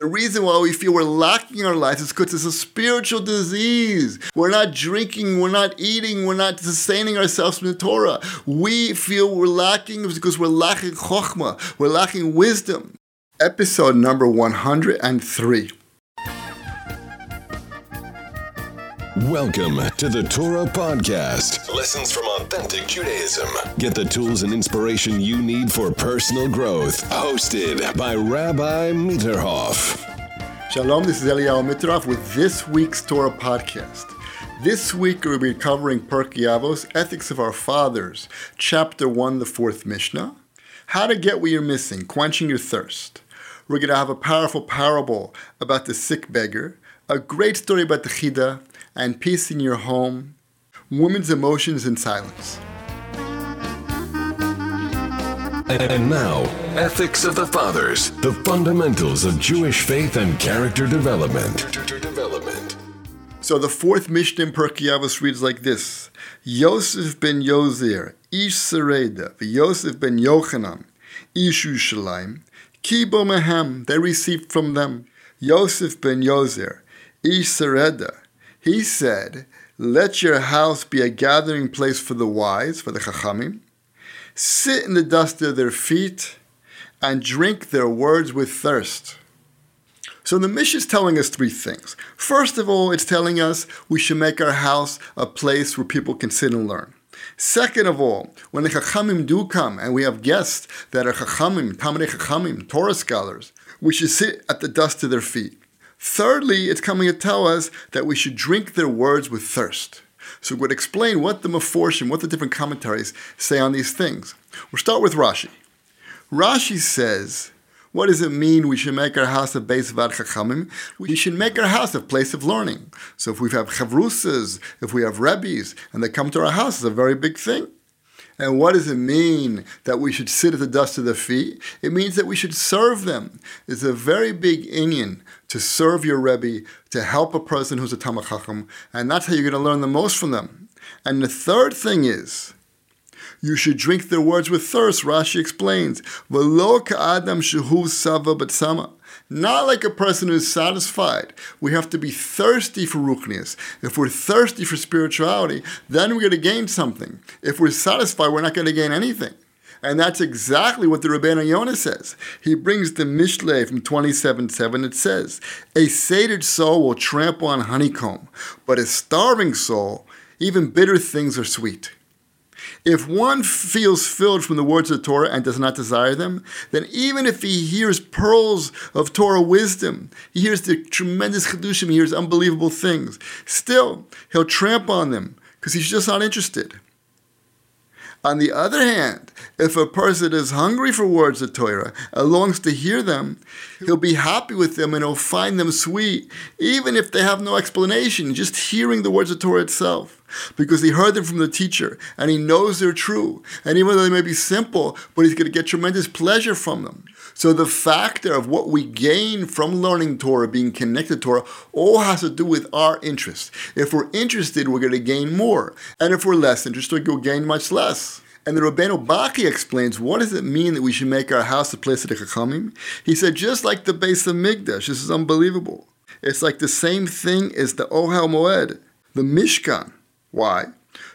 The reason why we feel we're lacking in our lives is because it's a spiritual disease. We're not drinking, we're not eating, we're not sustaining ourselves from the Torah. We feel we're lacking because we're lacking chokhmah, we're lacking wisdom. Episode number 103. Welcome to the Torah Podcast. Lessons from authentic Judaism. Get the tools and inspiration you need for personal growth. Hosted by Rabbi Mitterhoff. Shalom, this is Eliyahu Mitterhoff with this week's Torah Podcast. This week we'll be covering Pirkei Avos, Ethics of Our Fathers, Chapter 1, the fourth Mishnah. How to get what you're missing, quenching your thirst. We're going to have a powerful parable about the sick beggar, a great story about the Chida, and peace in your home, women's emotions in silence. And now, Ethics of the Fathers, the fundamentals of Jewish faith and character development. So the fourth Mishnah in Pirkei Avos reads like this: Yosef ben Yozer, Ish Sereda, Yosef ben Yochanan, Ish Yushalayim, Kibo Mehem, they received from them. Yosef ben Yozer, Ish Sereda, he said, Let your house be a gathering place for the wise, for the Chachamim. Sit in the dust of their feet and drink their words with thirst. So the Mishnah is telling us three things. First of all, it's telling us we should make our house a place where people can sit and learn. Second of all, when the Chachamim do come and we have guests that are Chachamim, Talmidei Chachamim, Torah scholars, we should sit at the dust of their feet. Thirdly, it's coming to tell us that we should drink their words with thirst. So we would explain what the Meforshim, what the different commentaries say on these things. We'll start with Rashi. Rashi says, what does it mean we should make our house a base of Chachamim? We should make our house a place of learning. So if we have chavrusas, if we have rabbis, and they come to our house, it's a very big thing. And what does it mean that we should sit at the dust of their feet? It means that we should serve them. It's a very big inyan to serve your Rebbe, to help a person who's a Talmid Chacham, and that's how you're going to learn the most from them. And the third thing is, you should drink their words with thirst. Rashi explains. Not like a person who's satisfied. We have to be thirsty for ruchnias. If we're thirsty for spirituality, then we're going to gain something. If we're satisfied, we're not going to gain anything. And that's exactly what the Rabbeinu Yonah says. He brings the Mishle from 27.7. It says, A sated soul will trample on honeycomb, but a starving soul, even bitter things are sweet. If one feels filled from the words of the Torah and does not desire them, then even if he hears pearls of Torah wisdom, he hears the tremendous chiddushim, he hears unbelievable things, still he'll tramp on them because he's just not interested. On the other hand, if a person is hungry for words of Torah and longs to hear them, he'll be happy with them and he'll find them sweet, even if they have no explanation, just hearing the words of Torah itself. Because he heard them from the teacher and he knows they're true. And even though they may be simple, but he's going to get tremendous pleasure from them. So the factor of what we gain from learning Torah, being connected to Torah, all has to do with our interest. If we're interested, we're going to gain more. And if we're less interested, we'll gain much less. And the Rabbeinu Bachya explains what does it mean that we should make our house a place of the Chachamim? He said, just like the Beis HaMikdash, this is unbelievable. It's like the same thing as the Ohel Moed, the Mishkan. Why?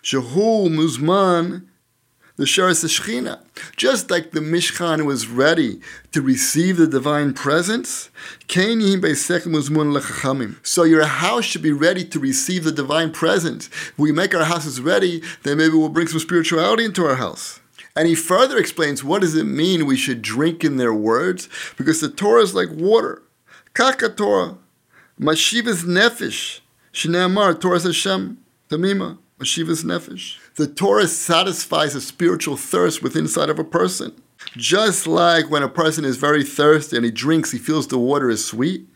Shehu Muzman the Sharas Shechina. Just like the Mishkan was ready to receive the divine presence, so your house should be ready to receive the divine presence. If we make our houses ready, then maybe we'll bring some spirituality into our house. And he further explains what does it mean we should drink in their words? Because the Torah is like water. Kaka Torah. Mashivas nefesh. Shneamar Torah Hashem. Tamima. Mashivas nefesh. The Torah satisfies a spiritual thirst within inside of a person. Just like when a person is very thirsty and he drinks, he feels the water is sweet.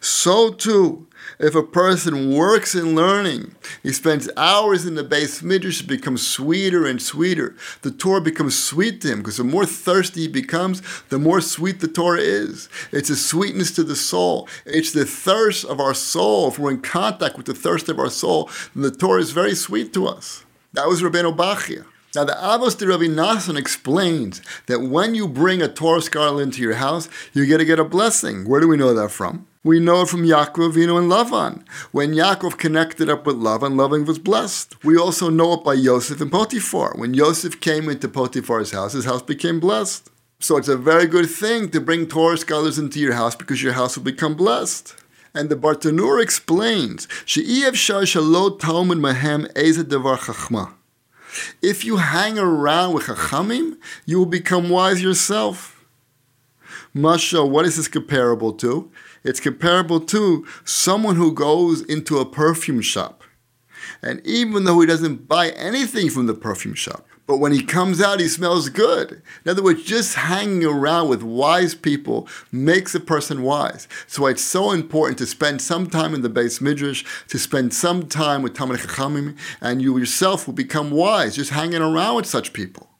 So too, if a person works in learning, he spends hours in the beis midrash, becomes sweeter and sweeter. The Torah becomes sweet to him because the more thirsty he becomes, the more sweet the Torah is. It's a sweetness to the soul. It's the thirst of our soul. If we're in contact with the thirst of our soul, then the Torah is very sweet to us. That was Rabbeinu Bachya. Now, the Avos de Rabbi Nassan explains that when you bring a Torah scholar into your house, you're going to get a blessing. Where do we know that from? We know it from Yaakov, Avinu, and Lavan. When Yaakov connected up with Lavan, Lavan was blessed. We also know it by Yosef and Potiphar. When Yosef came into Potiphar's house, his house became blessed. So it's a very good thing to bring Torah scholars into your house because your house will become blessed. And the Bartenura explains, She'iev shar shalot talmud mahem eze devar chachma. If you hang around with chachamim, you will become wise yourself. Mashal, what is this comparable to? It's comparable to someone who goes into a perfume shop. And even though he doesn't buy anything from the perfume shop, but when he comes out, he smells good. In other words, just hanging around with wise people makes a person wise. So it's so important to spend some time in the beis midrash, to spend some time with Talmid Chachamim, and you yourself will become wise just hanging around with such people.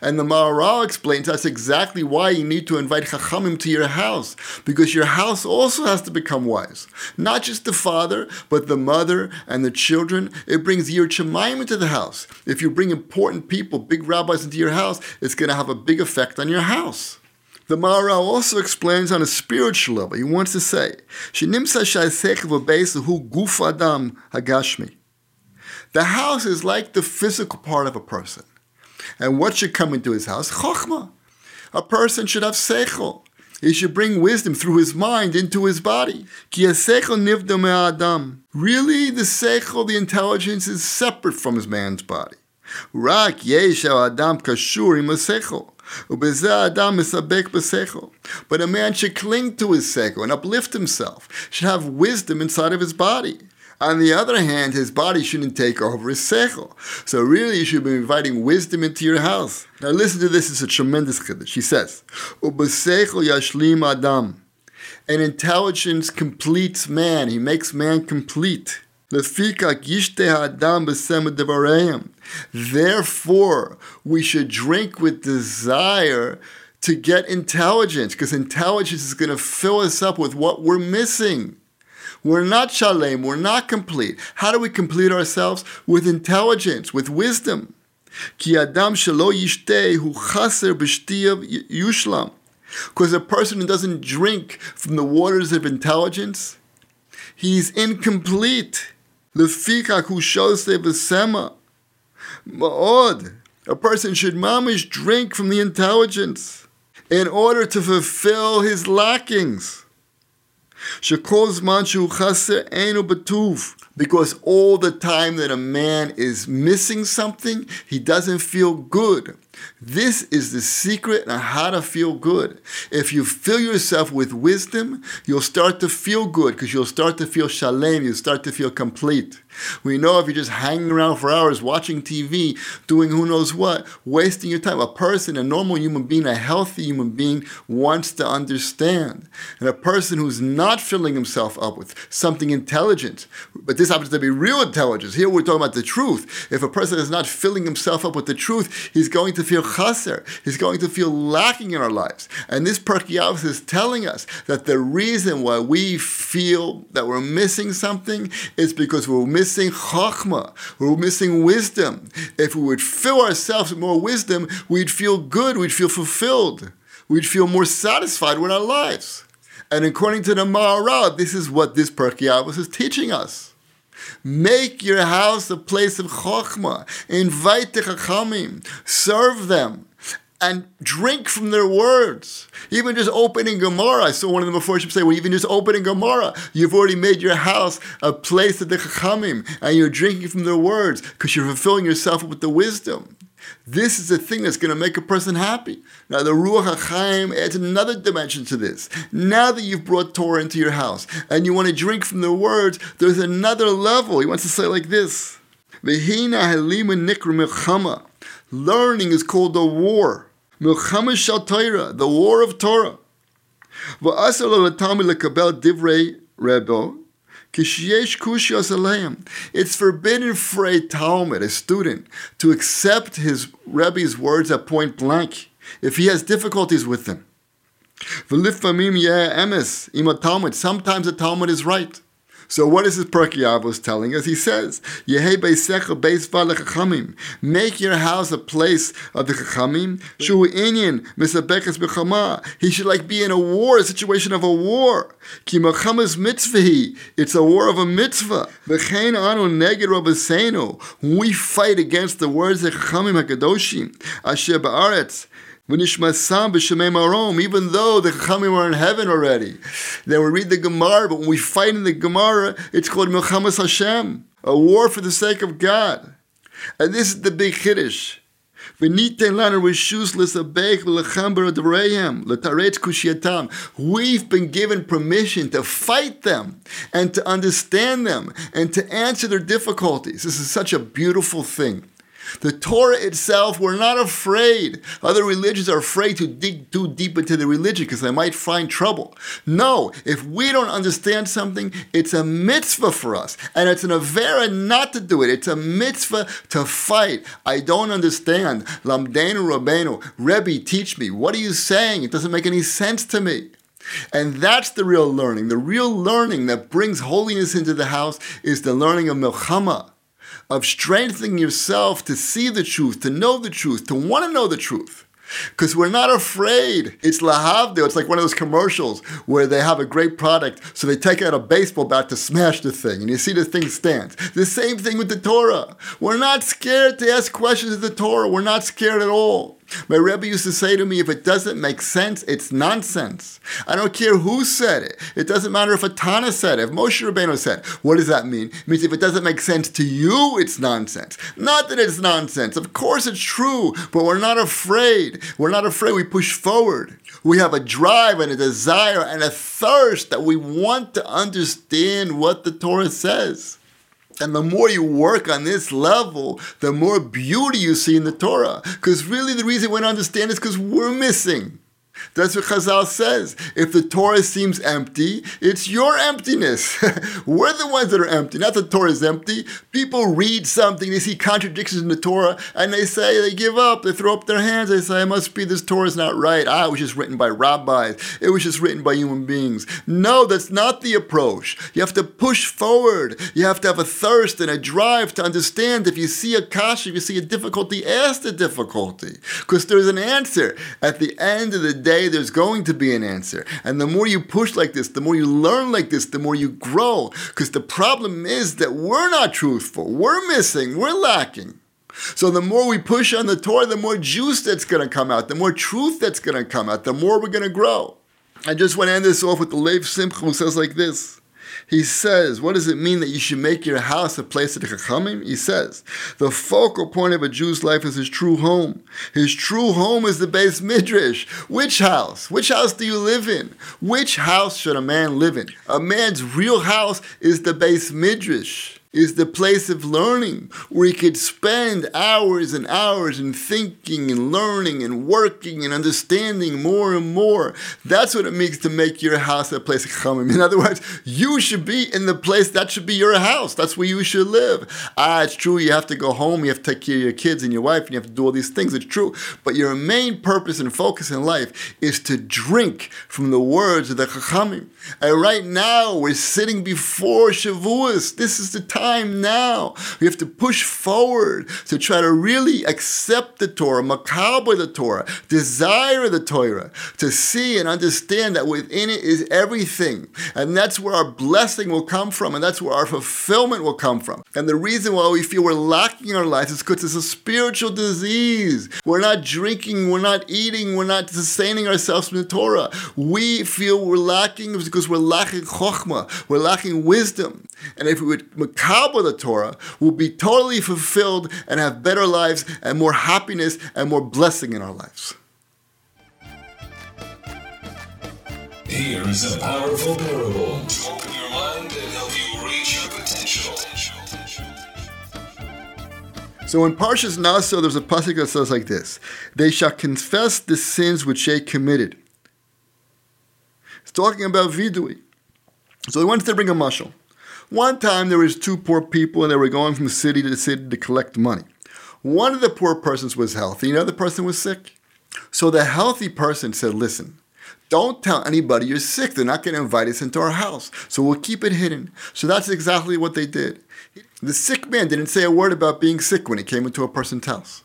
And the Maharal explains that's exactly why you need to invite Chachamim to your house, because your house also has to become wise. Not just the father, but the mother and the children. It brings your Shemaim into the house. If you bring important people, big rabbis into your house, it's going to have a big effect on your house. The Maharal also explains on a spiritual level. He wants to say. The house is like the physical part of a person. And what should come into his house? Chokhmah. A person should have seichel. He should bring wisdom through his mind into his body. Ki adam. Really, the seichel, the intelligence, is separate from his man's body. Rak yesh adam kashur im but a man should cling to his seichel and uplift himself, should have wisdom inside of his body. On the other hand, his body shouldn't take over his seichel. So really, you should be inviting wisdom into your house. Now listen to this, it's a tremendous chiddush. She says, Ubeseichel yashlim adam. An intelligence completes man. He makes man complete. Therefore, we should drink with desire to get intelligence, because intelligence is going to fill us up with what we're missing. We're not shalem, we're not complete. How do we complete ourselves? With intelligence, with wisdom. Ki adam shelo hu chaser yushlam. Because a person who doesn't drink from the waters of intelligence, he's incomplete. Lefikak hu shoseh v'sema. Ma'od. A person should mamish drink from the intelligence in order to fulfill his lackings. Because all the time that a man is missing something, he doesn't feel good. This is the secret on how to feel good. If you fill yourself with wisdom, you'll start to feel good because you'll start to feel shalem, you'll start to feel complete. We know if you're just hanging around for hours watching TV, doing who knows what, wasting your time. A person, a normal human being, a healthy human being wants to understand. And a person who's not filling himself up with something intelligent, but this happens to be real intelligence. Here we're talking about the truth. If a person is not filling himself up with the truth, he's going to feel chaser. He's going to feel lacking in our lives. And this Pirkei is telling us that the reason why we feel that we're missing something is because we're missing chachma. We're missing wisdom. If we would fill ourselves with more wisdom, we'd feel good. We'd feel fulfilled. We'd feel more satisfied with our lives. And according to the Maharal, this is what this Pirkei is teaching us. Make your house a place of chokhmah. Invite the chachamim. Serve them. And drink from their words. Even just opening Gemara. I saw one of them before say, well, even just opening Gemara, you've already made your house a place of the chachamim. And you're drinking from their words because you're fulfilling yourself with the wisdom. This is the thing that's going to make a person happy. Now, the Ruach HaChaim adds another dimension to this. Now that you've brought Torah into your house and you want to drink from the words, there's another level. He wants to say like this. Learning is called a war. Milchama Shal Torah, the war of Torah. Lo divrei rebo it's forbidden for a Talmid, a student, to accept his Rebbe's words at point blank if he has difficulties with them. Sometimes the Talmid is right. So what is this Pirkei Avos telling us? He says. Make your house a place of the chachamim. He should like be in a war, a situation of a war. It's a war of a mitzvah. We fight against the words of chachamim hakadoshim. Asher even though the Chachamim are in heaven already. Then we read the Gemara, but when we fight in the Gemara, it's called Milchamas Hashem, a war for the sake of God. And this is the big chiddush. We've been given permission to fight them and to understand them and to answer their difficulties. This is such a beautiful thing. The Torah itself, we're not afraid. Other religions are afraid to dig too deep into the religion because they might find trouble. No, if we don't understand something, it's a mitzvah for us. And it's an avera not to do it. It's a mitzvah to fight. I don't understand. Lamdenu Rabbeinu, Rebbe, teach me. What are you saying? It doesn't make any sense to me. And that's the real learning. The real learning that brings holiness into the house is the learning of Milchama of strengthening yourself to see the truth, to know the truth, to want to know the truth. Because we're not afraid. It's lahavdil. It's like one of those commercials where they have a great product, so they take out a baseball bat to smash the thing, and you see the thing stands. The same thing with the Torah. We're not scared to ask questions of the Torah. We're not scared at all. My Rebbe used to say to me, if it doesn't make sense, it's nonsense. I don't care who said it. It doesn't matter if a Tana said it, if Moshe Rabbeinu said it. What does that mean? It means if it doesn't make sense to you, it's nonsense. Not that it's nonsense. Of course it's true, but we're not afraid. We're not afraid. We push forward. We have a drive and a desire and a thirst that we want to understand what the Torah says. And the more you work on this level, the more beauty you see in the Torah. Because really, the reason we don't understand is because we're missing. That's what Chazal says. If the Torah seems empty, it's your emptiness. We're the ones that are empty, not the Torah is empty. People read something, they see contradictions in the Torah, and they say, they give up, they throw up their hands, they say, it must be this Torah is not right. Ah, it was just written by rabbis, it was just written by human beings. No, that's not the approach. You have to push forward. You have to have a thirst and a drive to understand if you see a kasha, if you see a difficulty, ask the difficulty. Because there's an answer. At the end of the day, there's going to be an answer. And the more you push like this, the more you learn like this, the more you grow. Because the problem is that we're not truthful. We're missing. We're lacking. So the more we push on the Torah, the more juice that's going to come out, the more truth that's going to come out, the more we're going to grow. I just want to end this off with the Lev Simcha who says like this. He says, what does it mean that you should make your house a place of the Chachamim? He says, the focal point of a Jew's life is his true home. His true home is the beis midrash. Which house? Which house do you live in? Which house should a man live in? A man's real house is the beis midrash is the place of learning where you could spend hours and hours in thinking and learning and working and understanding more and more. That's what it means to make your house a place of chamim. In other words, you should be in the place that should be your house. That's where you should live. Ah, it's true. You have to go home. You have to take care of your kids and your wife, and you have to do all these things. It's true. But your main purpose and focus in life is to drink from the words of the chachamim. And right now, we're sitting before Shavuos. This is the time now. We have to push forward to try to really accept the Torah, makabel the Torah, desire the Torah, to see and understand that within it is everything. And that's where our blessing will come from, and that's where our fulfillment will come from. And the reason why we feel we're lacking in our lives is because it's a spiritual disease. We're not drinking, we're not eating, we're not sustaining ourselves from the Torah. We feel we're lacking because we're lacking chokhmah, we're lacking wisdom. And if we would makabel the Torah, we'll be totally fulfilled and have better lives and more happiness and more blessing in our lives. Here is a powerful parable to open your mind and help you reach your potential. So in Parshas Naso, there's a pasuk that says like this: "They shall confess the sins which they committed." It's talking about vidui. So he wanted to bring a mushal. One time there was two poor people and they were going from city to city to collect money. One of the poor persons was healthy, the other person was sick. So the healthy person said, listen, Don't tell anybody you're sick. They're not going to invite us into our house. So we'll keep it hidden. So that's exactly what they did. The sick man didn't say a word about being sick when he came into a person's house.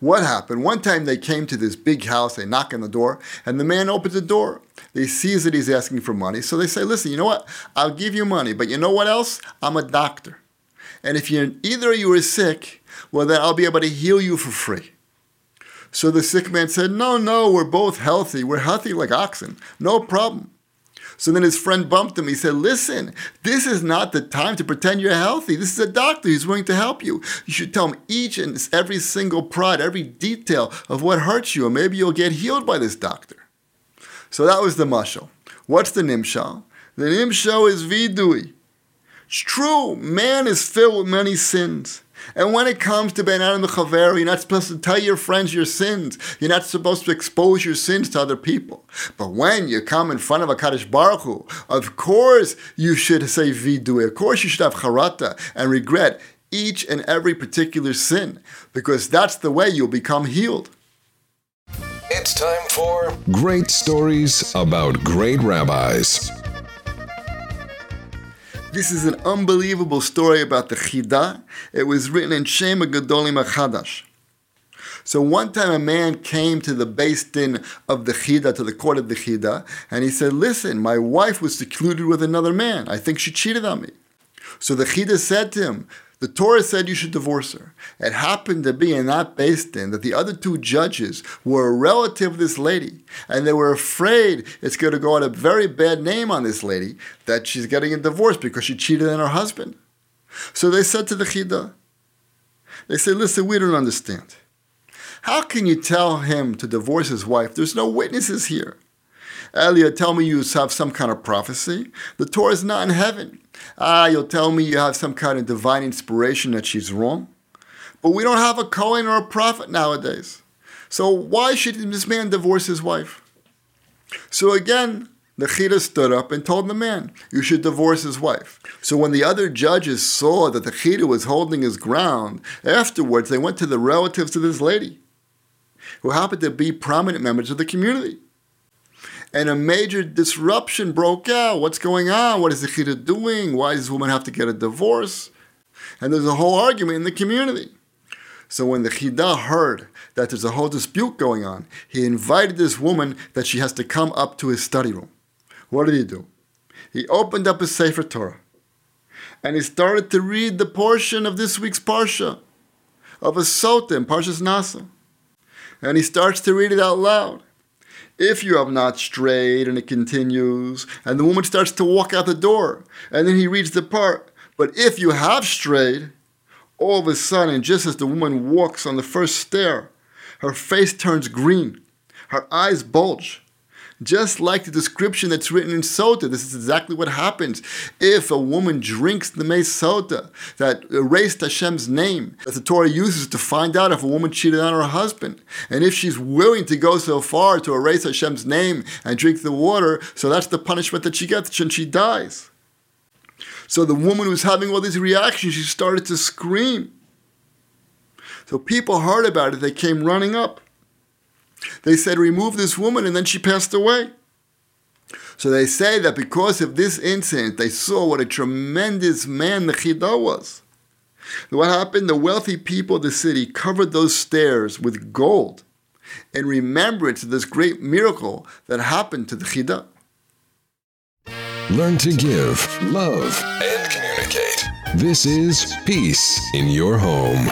What happened? One time they came to this big house, they knock on the door, and the man opens the door. They sees that he's asking for money, so they say, "Listen, you know what? I'll give you money, but you know what else? I'm a doctor, and if you either you are sick, well then I'll be able to heal you for free." So the sick man said, "No, no, we're both healthy. We're healthy like oxen. No problem." So then his friend bumped him. He said, Listen, this is not the time to pretend you're healthy. This is a doctor. He's willing to help you. You should tell him each and every single prod, every detail of what hurts you, and maybe you'll get healed by this doctor. So that was the mashal. What's the nimshal? The nimshal is vidui. It's true, man is filled with many sins. And when it comes to Ben Adam the Chaver, you're not supposed to tell your friends your sins. You're not supposed to expose your sins to other people. But when you come in front of a Kadosh Baruch Hu, of course you should say vidui. Of course you should have charata and regret each and every particular sin, because that's the way you'll become healed. It's time for Great Stories About Great Rabbis. This is an unbelievable story about the Chida. It was written in Shem HaGedolim HeChadash. So one time a man came to the beis din of the Chida, to the court of the Chida, and he said, listen, my wife was secluded with another man. I think she cheated on me. So the Chida said to him, the Torah said you should divorce her. It happened to be in that beis din that the other two judges were a relative of this lady, and they were afraid it's going to go out a very bad name on this lady that she's getting a divorce because she cheated on her husband. So they said to the Chida, they said, listen, we don't understand. How can you tell him to divorce his wife? There's no witnesses here. Elia, tell me you have some kind of prophecy. The Torah is not in heaven. Ah, you'll tell me you have some kind of divine inspiration that she's wrong. But we don't have a Kohen or a prophet nowadays. So why should this man divorce his wife? So again, the Chida stood up and told the man, You should divorce his wife. So when the other judges saw that the Chida was holding his ground, afterwards they went to the relatives of this lady, who happened to be prominent members of the community and a major disruption broke out. What's going on? What is the Chida doing? Why does this woman have to get a divorce? And there's a whole argument in the community. So when the Chida heard that there's a whole dispute going on, he invited this woman that she has to come up to his study room. What did he do? He opened up his Sefer Torah and he started to read the portion of this week's Parsha of a Sota in Parshas Naso. And he starts to read it out loud if you have not strayed, and it continues, and the woman starts to walk out the door, and then he reads the part, but if you have strayed, all of a sudden, just as the woman walks on the first stair, her face turns green, her eyes bulge, just like the description that's written in Sota, this is exactly what happens if a woman drinks the Mei Sota that erased Hashem's name, that the Torah uses to find out if a woman cheated on her husband. And if she's willing to go so far to erase Hashem's name and drink the water, so that's the punishment that she gets when she dies. So the woman was having all these reactions, she started to scream. So people heard about it, they came running up. They said, remove this woman, and then she passed away. So they say that because of this incident, they saw what a tremendous man the Chida was. What happened? The wealthy people of the city covered those stairs with gold in remembrance of this great miracle that happened to the Chida. Learn to give, love, and communicate. This is Peace in Your Home.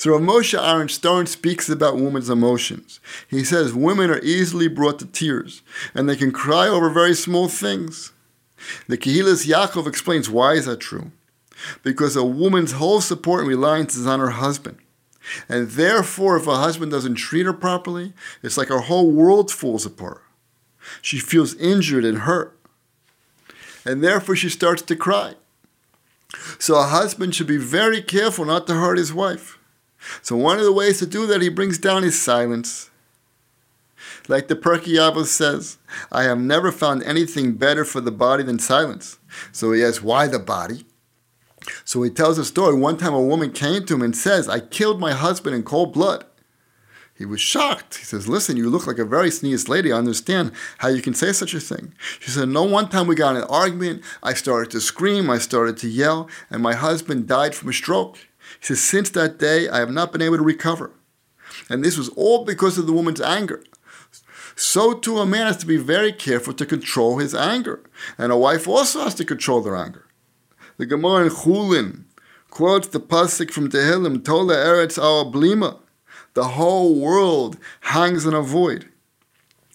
So Rav Moshe Aaron Stern speaks about women's emotions. He says women are easily brought to tears, and they can cry over very small things. The Kehillas Yaakov explains why is that true? Because a woman's whole support and reliance is on her husband. And therefore, if a husband doesn't treat her properly, it's like her whole world falls apart. She feels injured and hurt. And therefore, she starts to cry. So a husband should be very careful not to hurt his wife. So one of the ways to do that, he brings down his silence. Like the Pirkei Avos says, I have never found anything better for the body than silence. So he asks, why the body? So he tells a story. One time a woman came to him and says, I killed my husband in cold blood. He was shocked. He says, Listen, you look like a very sneeze lady. I understand how you can say such a thing. She said, No, one time we got in an argument. I started to scream. I started to yell. And my husband died from a stroke. He says, Since that day, I have not been able to recover. And this was all because of the woman's anger. So too, a man has to be very careful to control his anger. And a wife also has to control their anger. The Gemara in Chulin quotes the pasuk from Tehillim, Tola Eretz Our Blima. The whole world hangs in a void.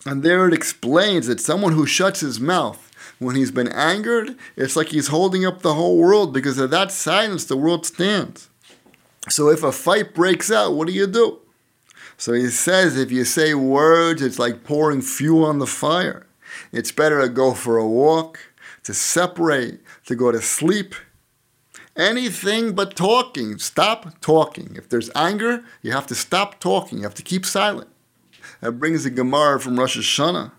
And there it explains that someone who shuts his mouth when he's been angered, it's like he's holding up the whole world because of that silence the world stands. So if a fight breaks out, what do you do? So he says if you say words, it's like pouring fuel on the fire. It's better to go for a walk, to separate, to go to sleep. Anything but talking. Stop talking. If there's anger, you have to stop talking. You have to keep silent. That brings the Gemara from Rosh Hashanah.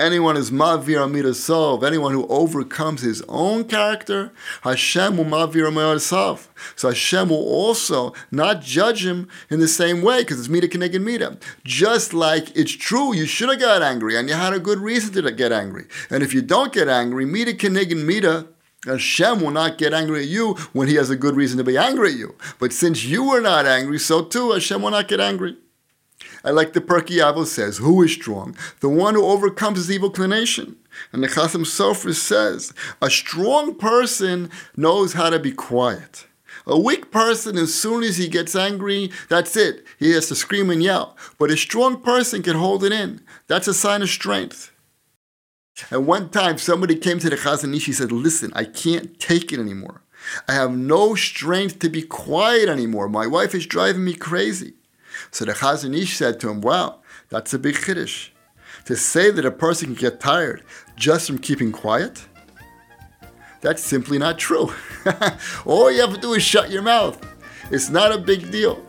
Anyone is mavir amidasav, anyone who overcomes his own character, Hashem will mavir amidasav. So Hashem will also not judge him in the same way because it's mida keneged mida. Just like it's true, you should have got angry and you had a good reason to get angry. And if you don't get angry, mida keneged mida, Hashem will not get angry at you when he has a good reason to be angry at you. But since you were not angry, so too Hashem will not get angry. I like the Pirkei Avos says, who is strong? The one who overcomes his evil inclination. And the Chasam Sofer says, a strong person knows how to be quiet. A weak person, as soon as he gets angry, that's it. He has to scream and yell. But a strong person can hold it in. That's a sign of strength. And one time somebody came to the Chazon Ish, he said, listen, I can't take it anymore. I have no strength to be quiet anymore. My wife is driving me crazy. So the Chazon Ish said to him, Wow, that's a big chiddush. To say that a person can get tired just from keeping quiet, that's simply not true. All you have to do is shut your mouth. It's not a big deal.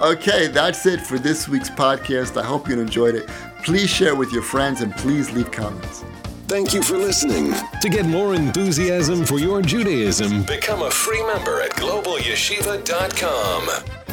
Okay, that's it for this week's podcast. I hope you enjoyed it. Please share with your friends and please leave comments. Thank you for listening. To get more enthusiasm for your Judaism, become a free member at globalyeshiva.com.